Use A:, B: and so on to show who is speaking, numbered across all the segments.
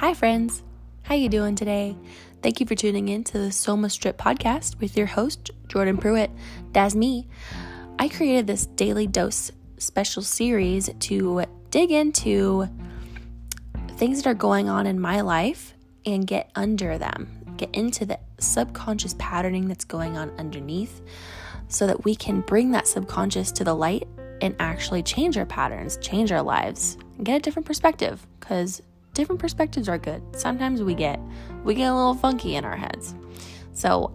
A: Hi friends. How you doing today? Thank you for tuning in to the Sohma Stripped podcast with your host Jordan Pruitt. That's me. I created this daily dose special series to dig into things that are going on in my life and get under them, get into the subconscious patterning that's going on underneath so that we can bring that subconscious to the light and actually change our patterns, change our lives, and get a different perspective because different perspectives are good. Sometimes we get we get a little funky in our heads. So,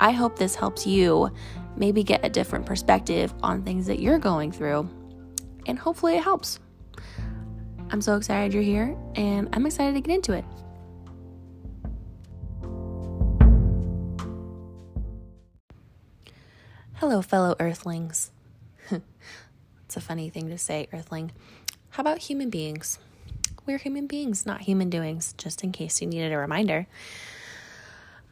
A: I hope this helps you maybe get a different perspective on things that you're going through and hopefully it helps. I'm so excited you're here and I'm excited to get into it. Hello, fellow earthlings. it's a funny thing to say, earthling. How about human beings? We're human beings, not human doings, just in case you needed a reminder.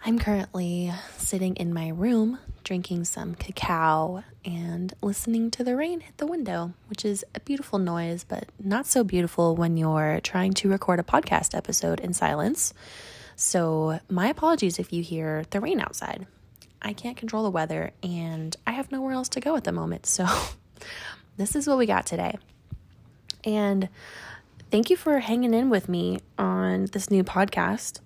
A: I'm currently sitting in my room drinking some cacao and listening to the rain hit the window, which is a beautiful noise, but not so beautiful when you're trying to record a podcast episode in silence. So, my apologies if you hear the rain outside. I can't control the weather and I have nowhere else to go at the moment. So, this is what we got today. And thank you for hanging in with me on this new podcast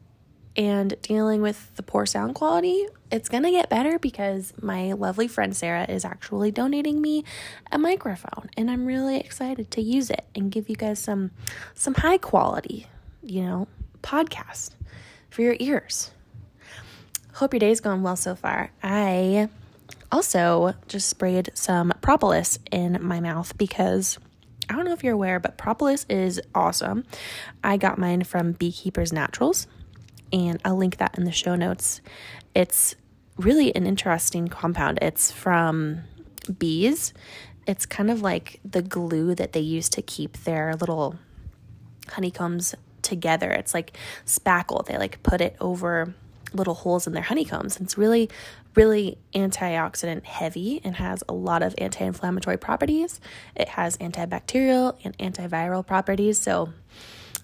A: and dealing with the poor sound quality. It's going to get better because my lovely friend Sarah is actually donating me a microphone and I'm really excited to use it and give you guys some some high quality, you know, podcast for your ears. Hope your day's going well so far. I also just sprayed some propolis in my mouth because I don't know if you're aware, but propolis is awesome. I got mine from Beekeepers Naturals, and I'll link that in the show notes. It's really an interesting compound. It's from bees. It's kind of like the glue that they use to keep their little honeycombs together. It's like spackle. They like put it over little holes in their honeycombs. It's really, really antioxidant heavy and has a lot of anti inflammatory properties. It has antibacterial and antiviral properties. So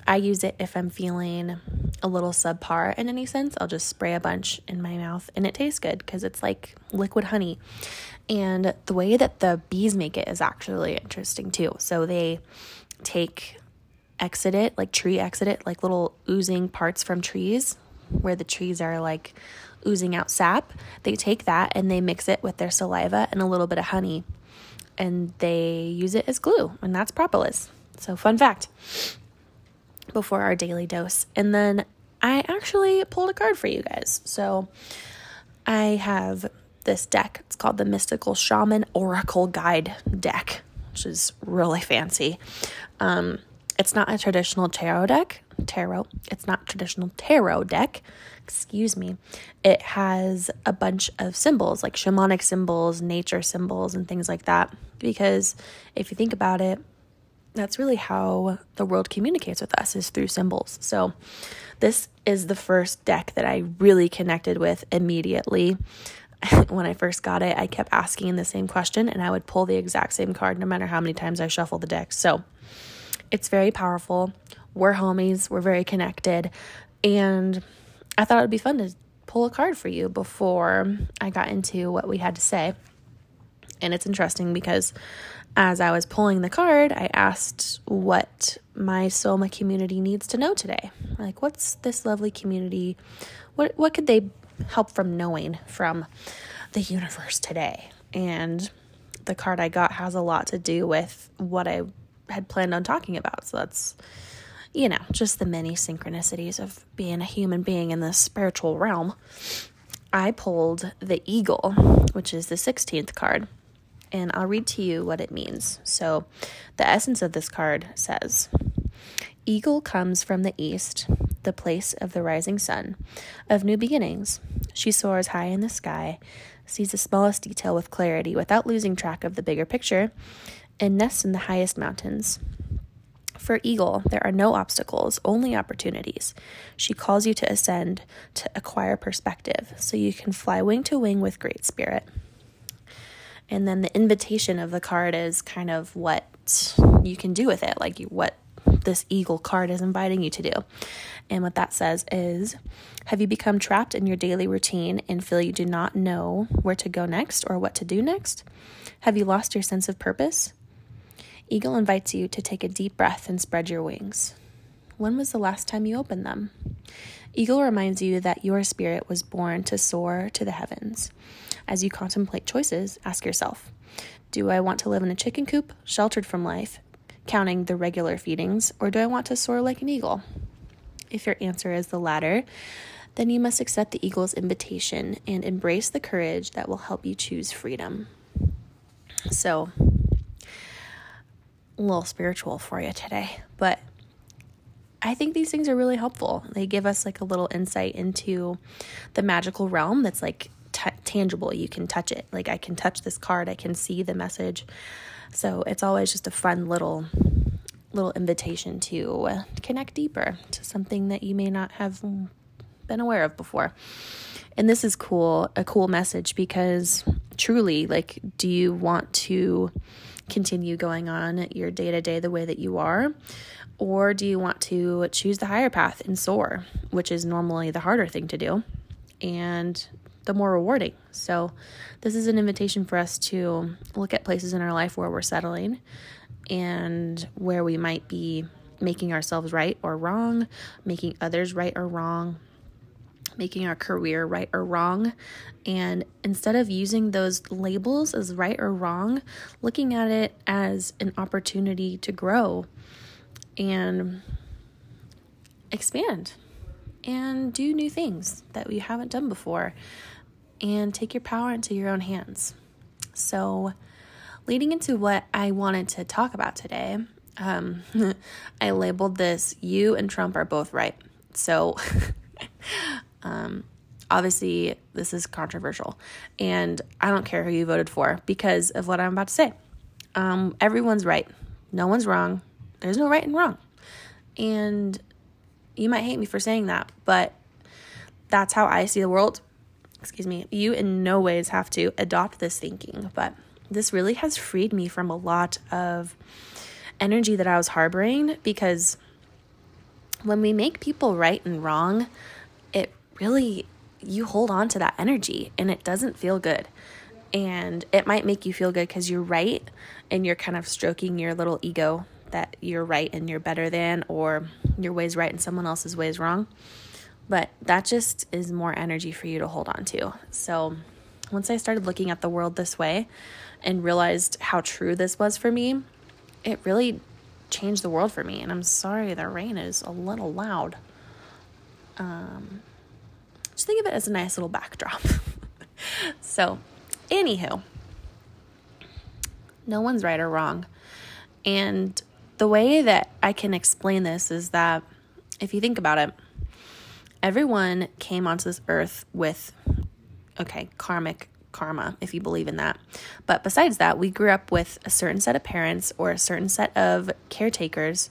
A: I use it if I'm feeling a little subpar in any sense. I'll just spray a bunch in my mouth and it tastes good because it's like liquid honey. And the way that the bees make it is actually interesting too. So they take exudate, like tree exudate, like little oozing parts from trees where the trees are like oozing out sap. They take that and they mix it with their saliva and a little bit of honey and they use it as glue, and that's propolis. So, fun fact before our daily dose. And then I actually pulled a card for you guys. So, I have this deck. It's called the Mystical Shaman Oracle Guide deck, which is really fancy. Um, it's not a traditional tarot deck. Tarot. It's not traditional tarot deck. Excuse me. It has a bunch of symbols, like shamanic symbols, nature symbols, and things like that. Because if you think about it, that's really how the world communicates with us is through symbols. So this is the first deck that I really connected with immediately. when I first got it, I kept asking the same question and I would pull the exact same card no matter how many times I shuffle the deck. So it's very powerful. We're homies, we're very connected. And I thought it would be fun to pull a card for you before I got into what we had to say. And it's interesting because as I was pulling the card, I asked what my Sohma community needs to know today. Like, what's this lovely community? What what could they help from knowing from the universe today? And the card I got has a lot to do with what I had planned on talking about. So that's, you know, just the many synchronicities of being a human being in the spiritual realm. I pulled the eagle, which is the 16th card, and I'll read to you what it means. So, the essence of this card says Eagle comes from the east, the place of the rising sun, of new beginnings. She soars high in the sky, sees the smallest detail with clarity without losing track of the bigger picture, and nests in the highest mountains. For Eagle, there are no obstacles, only opportunities. She calls you to ascend, to acquire perspective, so you can fly wing to wing with great spirit. And then the invitation of the card is kind of what you can do with it, like what this eagle card is inviting you to do. And what that says is Have you become trapped in your daily routine and feel you do not know where to go next or what to do next? Have you lost your sense of purpose? Eagle invites you to take a deep breath and spread your wings. When was the last time you opened them? Eagle reminds you that your spirit was born to soar to the heavens. As you contemplate choices, ask yourself Do I want to live in a chicken coop, sheltered from life, counting the regular feedings, or do I want to soar like an eagle? If your answer is the latter, then you must accept the eagle's invitation and embrace the courage that will help you choose freedom. So, little spiritual for you today, but I think these things are really helpful. They give us like a little insight into the magical realm that's like t- tangible. You can touch it. Like I can touch this card, I can see the message. So it's always just a fun little little invitation to connect deeper to something that you may not have been aware of before. And this is cool, a cool message because truly, like, do you want to continue going on your day to day the way that you are? Or do you want to choose the higher path and soar, which is normally the harder thing to do and the more rewarding? So, this is an invitation for us to look at places in our life where we're settling and where we might be making ourselves right or wrong, making others right or wrong, making our career right or wrong. And instead of using those labels as right or wrong, looking at it as an opportunity to grow and expand and do new things that we haven't done before and take your power into your own hands. So, leading into what I wanted to talk about today, um, I labeled this You and Trump are both right. So, um, obviously, this is controversial, and I don't care who you voted for because of what I'm about to say. Um, everyone's right, no one's wrong, there's no right and wrong. And you might hate me for saying that, but that's how I see the world. Excuse me. You in no ways have to adopt this thinking, but this really has freed me from a lot of energy that I was harboring because when we make people right and wrong, really, you hold on to that energy and it doesn't feel good. And it might make you feel good because you're right and you're kind of stroking your little ego that you're right and you're better than, or your way's right and someone else's way is wrong. But that just is more energy for you to hold on to. So once I started looking at the world this way and realized how true this was for me, it really changed the world for me. And I'm sorry the rain is a little loud. Um, think of it as a nice little backdrop. so, anywho, no one's right or wrong. And the way that I can explain this is that if you think about it, everyone came onto this earth with, okay, karmic karma, if you believe in that. But besides that, we grew up with a certain set of parents or a certain set of caretakers,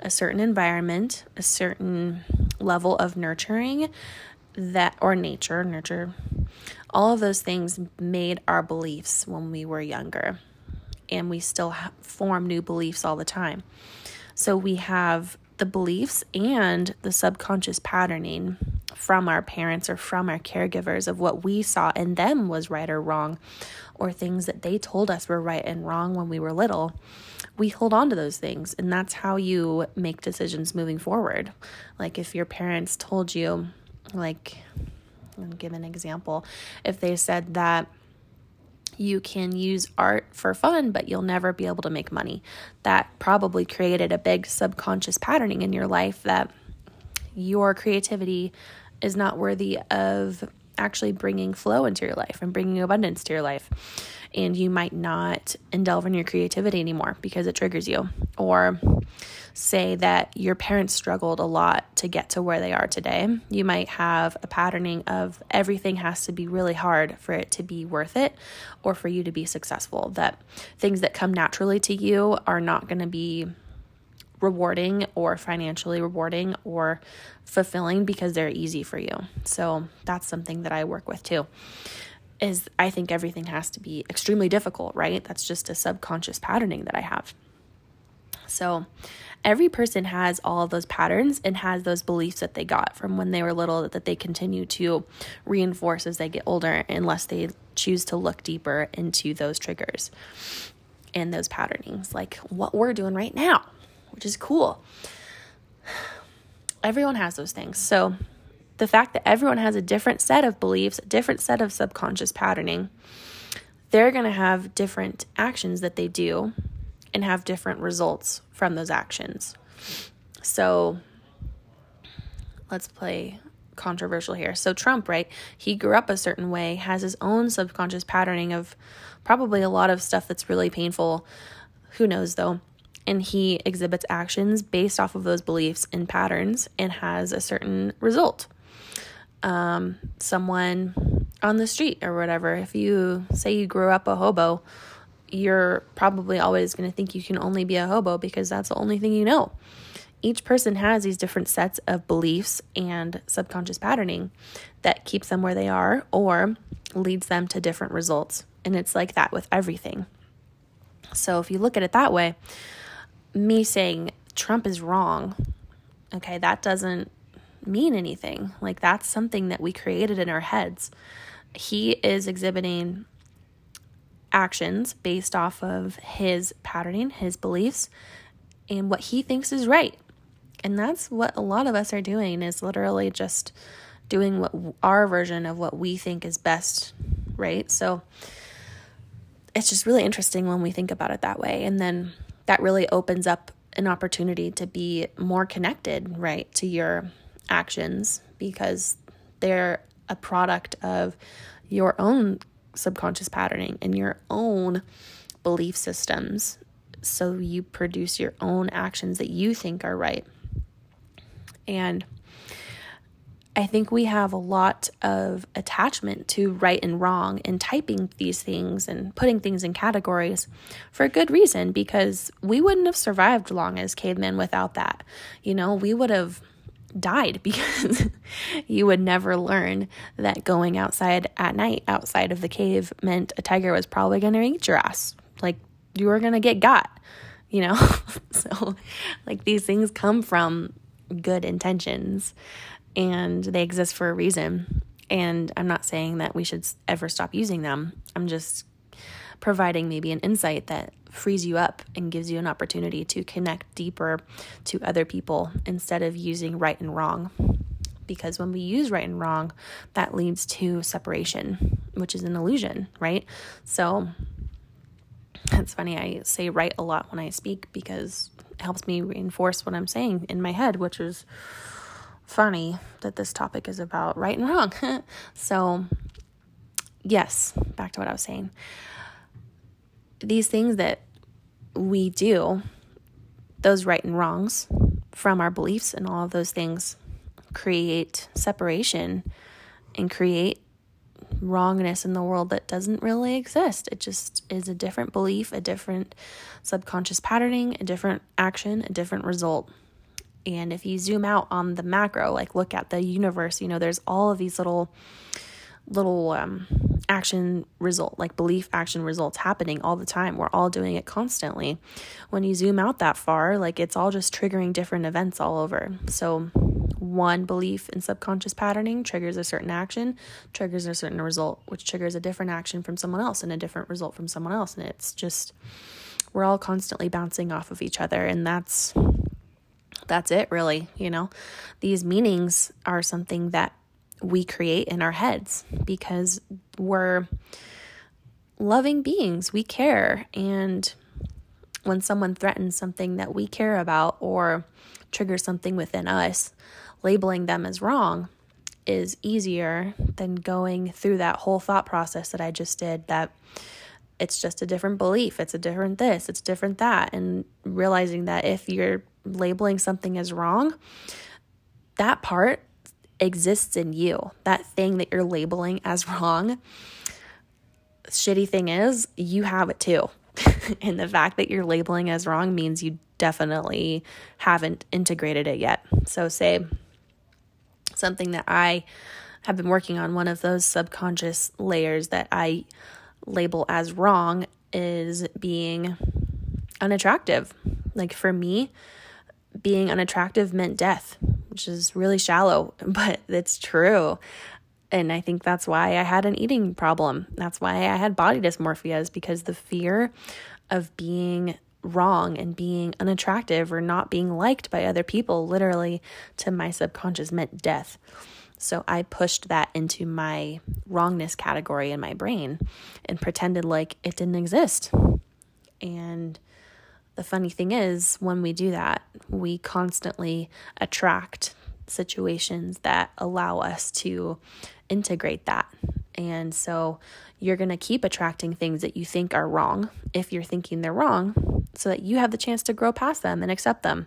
A: a certain environment, a certain level of nurturing that, or nature, nurture. All of those things made our beliefs when we were younger and we still form new beliefs all the time. So we have the beliefs and the subconscious patterning from our parents or from our caregivers of what we saw in them was right or wrong, or things that they told us were right and wrong when we were little. We hold on to those things, and that's how you make decisions moving forward. Like if your parents told you, like, I'll give an example, if they said that you can use art for fun, but you'll never be able to make money. That probably created a big subconscious patterning in your life that your creativity is not worthy of actually bringing flow into your life and bringing abundance to your life. And you might not indulge in your creativity anymore because it triggers you. Or say that your parents struggled a lot to get to where they are today. You might have a patterning of everything has to be really hard for it to be worth it or for you to be successful. That things that come naturally to you are not going to be rewarding or financially rewarding or fulfilling because they're easy for you. So that's something that I work with too. Is I think everything has to be extremely difficult, right? That's just a subconscious patterning that I have. So, every person has all of those patterns and has those beliefs that they got from when they were little that they continue to reinforce as they get older, unless they choose to look deeper into those triggers and those patternings, like what we're doing right now, which is cool. Everyone has those things. So, the fact that everyone has a different set of beliefs, a different set of subconscious patterning, they're going to have different actions that they do and have different results from those actions. So let's play controversial here. So Trump, right? He grew up a certain way, has his own subconscious patterning of probably a lot of stuff that's really painful. Who knows though? And he exhibits actions based off of those beliefs and patterns and has a certain result. Um, someone on the street or whatever, if you say you grew up a hobo, you're probably always going to think you can only be a hobo because that's the only thing you know. Each person has these different sets of beliefs and subconscious patterning that keeps them where they are or leads them to different results. And it's like that with everything. So if you look at it that way, me saying Trump is wrong, okay, that doesn't mean anything. Like that's something that we created in our heads. He is exhibiting actions based off of his patterning, his beliefs, and what he thinks is right. And that's what a lot of us are doing is literally just doing what our version of what we think is best, right? So it's just really interesting when we think about it that way. And then that really opens up an opportunity to be more connected, right, to your actions because they're a product of your own subconscious patterning and your own belief systems. So you produce your own actions that you think are right. And I think we have a lot of attachment to right and wrong and typing these things and putting things in categories for a good reason because we wouldn't have survived long as cavemen without that. You know, we would have died because you would never learn that going outside at night outside of the cave meant a tiger was probably going to eat your ass. Like you were going to get got, you know? so, like, these things come from good intentions and they exist for a reason. And I'm not saying that we should ever stop using them. I'm just providing maybe an insight that frees you up and gives you an opportunity to connect deeper to other people instead of using right and wrong. Because when we use right and wrong, that leads to separation, which is an illusion, right? So it's funny, I say right a lot when I speak because it helps me reinforce what I'm saying in my head, which is funny that this topic is about right and wrong. so, yes, back to what I was saying these things that we do, those right and wrongs from our beliefs and all of those things create separation and create wrongness in the world that doesn't really exist. It just is a different belief, a different subconscious patterning, a different action, a different result. And if you zoom out on the macro, like look at the universe, you know, there's all of these little little um, action result, like belief action results happening all the time. We're all doing it constantly. When you zoom out that far, like it's all just triggering different events all over. So, one belief in subconscious patterning triggers a certain action, triggers a certain result, which triggers a different action from someone else and a different result from someone else. And it's just, we're all constantly bouncing off of each other. And that's, that's it really, you know. These meanings are something that we create in our heads because we're loving beings. We care. And when someone threatens something that we care about or triggers something within us, labeling them as wrong is easier than going through that whole thought process that I just did that it's just a different belief, it's a different this, it's different that, and realizing that if you're labeling something as wrong, that part exists in you, that thing that you're labeling as wrong. Shitty thing is, you have it too. and the fact that you're labeling as wrong means you definitely haven't integrated it yet. So, say something that I have been working on, one of those subconscious layers that I label as wrong is being unattractive, Like for me, being unattractive meant death, which is really shallow, but it's true. And I think that's why I had an eating problem. That's why I had body dysmorphia, is because the fear of being wrong and being unattractive or not being liked by other people, literally to my subconscious, meant death. So I pushed that into my wrongness category in my brain and pretended like it didn't exist. And the funny thing is, when we do that, we constantly attract situations that allow us to integrate that. And so you're going to keep attracting things that you think are wrong if you're thinking they're wrong, so that you have the chance to grow past them and accept them.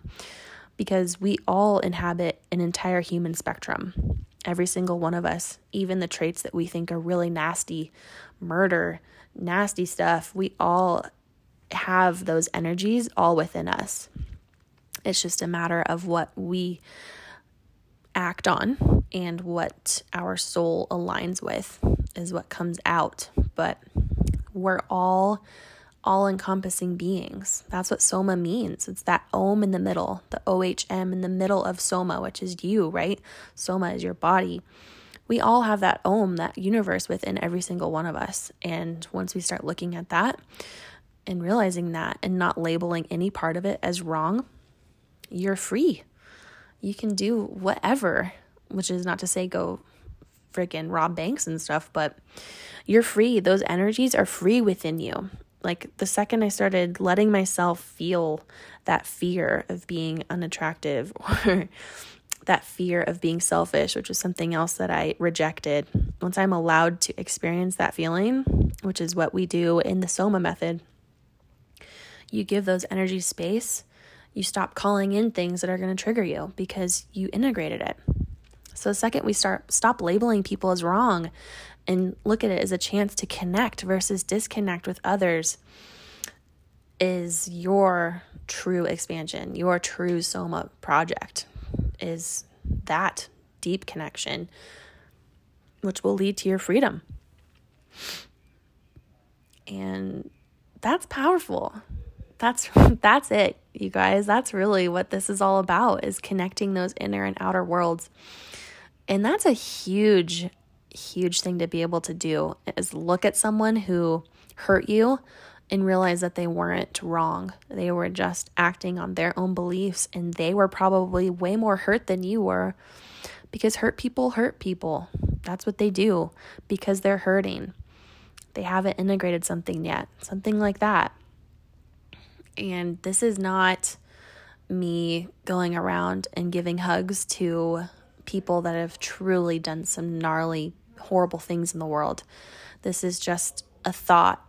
A: Because we all inhabit an entire human spectrum. Every single one of us, even the traits that we think are really nasty, murder, nasty stuff, we all have those energies all within us. It's just a matter of what we act on and what our soul aligns with is what comes out. But we're all all encompassing beings. That's what Sohma means. It's that Om in the middle, the OHM in the middle of Sohma, which is you, right? Sohma is your body. We all have that Om, that universe within every single one of us. And once we start looking at that and realizing that and not labeling any part of it as wrong, you're free you can do whatever, which is not to say go freaking rob banks and stuff, but you're free. Those energies are free within you. Like the second I started letting myself feel that fear of being unattractive or that fear of being selfish, which was something else that I rejected, once I'm allowed to experience that feeling, which is what we do in the Sohma method, you give those energies space you stop calling in things that are going to trigger you because you integrated it. So the second we start stop labeling people as wrong and look at it as a chance to connect versus disconnect with others is your true expansion, your true sohma project is that deep connection which will lead to your freedom. And that's powerful that's that's it you guys. That's really what this is all about is connecting those inner and outer worlds. And that's a huge huge thing to be able to do is look at someone who hurt you and realize that they weren't wrong. They were just acting on their own beliefs and they were probably way more hurt than you were because hurt people hurt people. That's what they do because they're hurting. They haven't integrated something yet something like that and this is not me going around and giving hugs to people that have truly done some gnarly, horrible things in the world. This is just a thought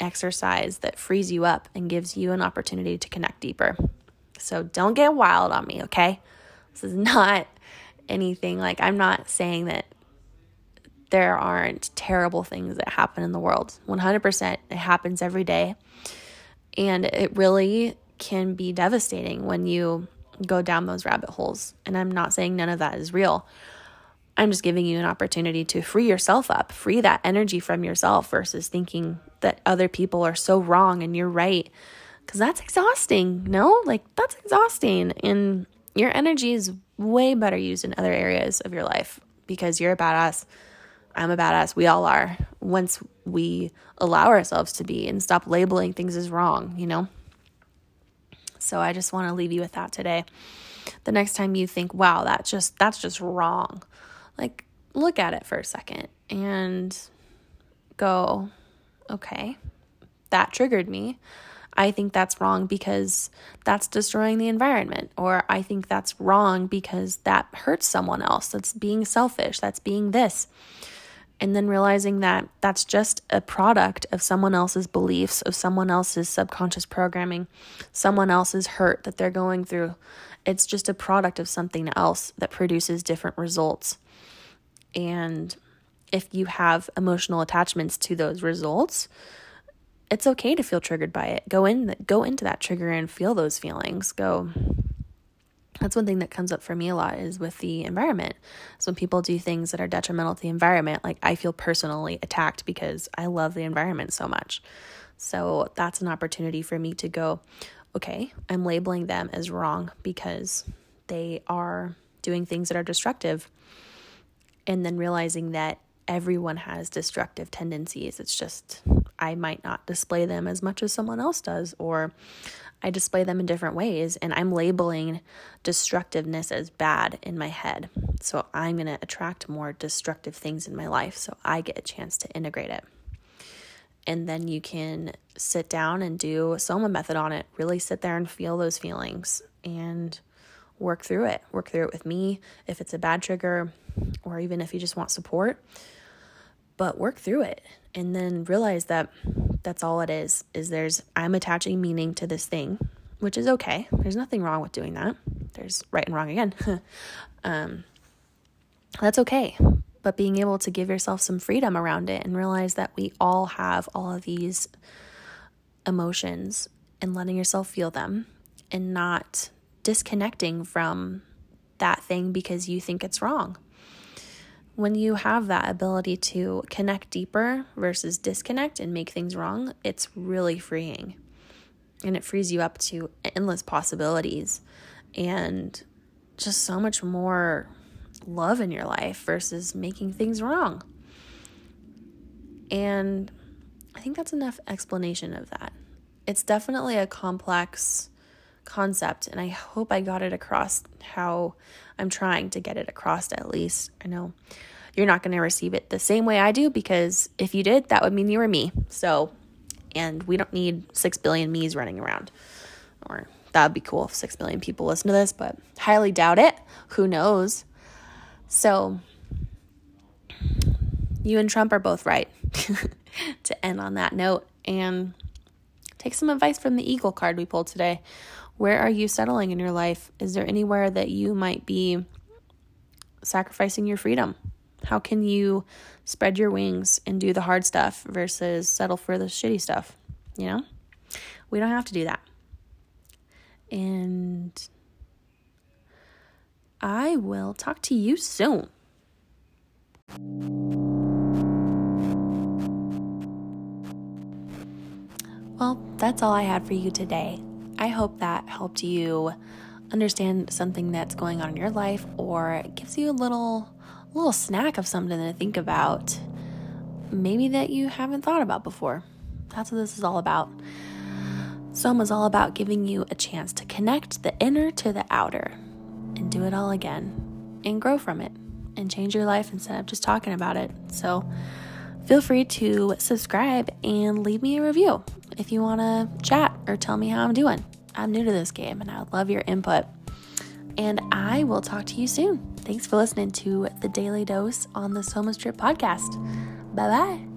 A: exercise that frees you up and gives you an opportunity to connect deeper. So don't get wild on me, okay? This is not anything like I'm not saying that there aren't terrible things that happen in the world. 100% it happens every day. And it really can be devastating when you go down those rabbit holes. And I'm not saying none of that is real. I'm just giving you an opportunity to free yourself up, free that energy from yourself versus thinking that other people are so wrong and you're right. Because that's exhausting. No, like that's exhausting. And your energy is way better used in other areas of your life because you're a badass. I'm a badass. We all are. Once we allow ourselves to be and stop labeling things as wrong, you know? So I just want to leave you with that today. The next time you think, wow, that's just that's just wrong. Like look at it for a second and go, okay, that triggered me. I think that's wrong because that's destroying the environment. Or I think that's wrong because that hurts someone else. That's being selfish. That's being this and then realizing that that's just a product of someone else's beliefs, of someone else's subconscious programming, someone else's hurt that they're going through. It's just a product of something else that produces different results. And if you have emotional attachments to those results, it's okay to feel triggered by it. Go in go into that trigger and feel those feelings. Go that's one thing that comes up for me a lot is with the environment. So when people do things that are detrimental to the environment, like I feel personally attacked because I love the environment so much. So that's an opportunity for me to go, okay, I'm labeling them as wrong because they are doing things that are destructive. And then realizing that everyone has destructive tendencies. It's just I might not display them as much as someone else does, or I display them in different ways, and I'm labeling destructiveness as bad in my head. So I'm going to attract more destructive things in my life so I get a chance to integrate it. And then you can sit down and do Sohma method on it. Really sit there and feel those feelings and work through it. Work through it with me if it's a bad trigger or even if you just want support. But work through it and then realize that that's all it is is there's i'm attaching meaning to this thing which is okay. There's nothing wrong with doing that. There's right and wrong again. Um, that's okay. But being able to give yourself some freedom around it and realize that we all have all of these emotions and letting yourself feel them and not disconnecting from that thing because you think it's wrong when you have that ability to connect deeper versus disconnect and make things wrong, it's really freeing. And it frees you up to endless possibilities and just so much more love in your life versus making things wrong. And I think that's enough explanation of that. It's definitely a complex concept, and I hope I got it across how I'm trying to get it across at least. I know you're not going to receive it the same way I do because if you did, that would mean you were me. So, and we don't need 6 billion me's running around. Or that would be cool if 6 billion people listen to this, but highly doubt it. Who knows? So, you and Trump are both right to end on that note. And take some advice from the Eagle card we pulled today. Where are you settling in your life? Is there anywhere that you might be sacrificing your freedom? How can you spread your wings and do the hard stuff versus settle for the shitty stuff? You know? We don't have to do that. And I will talk to you soon. Well, that's all I had for you today. I hope that helped you understand something that's going on in your life or gives you a little little snack of something to think about, maybe that you haven't thought about before. That's what this is all about. Sohma's all about giving you a chance to connect the inner to the outer and do it all again and grow from it and change your life instead of just talking about it. So feel free to subscribe and leave me a review if you want to chat or tell me how I'm doing. I'm new to this game and I would love your input. And I will talk to you soon. Thanks for listening to the Daily Dose on the Sohma Stripped podcast. Bye bye.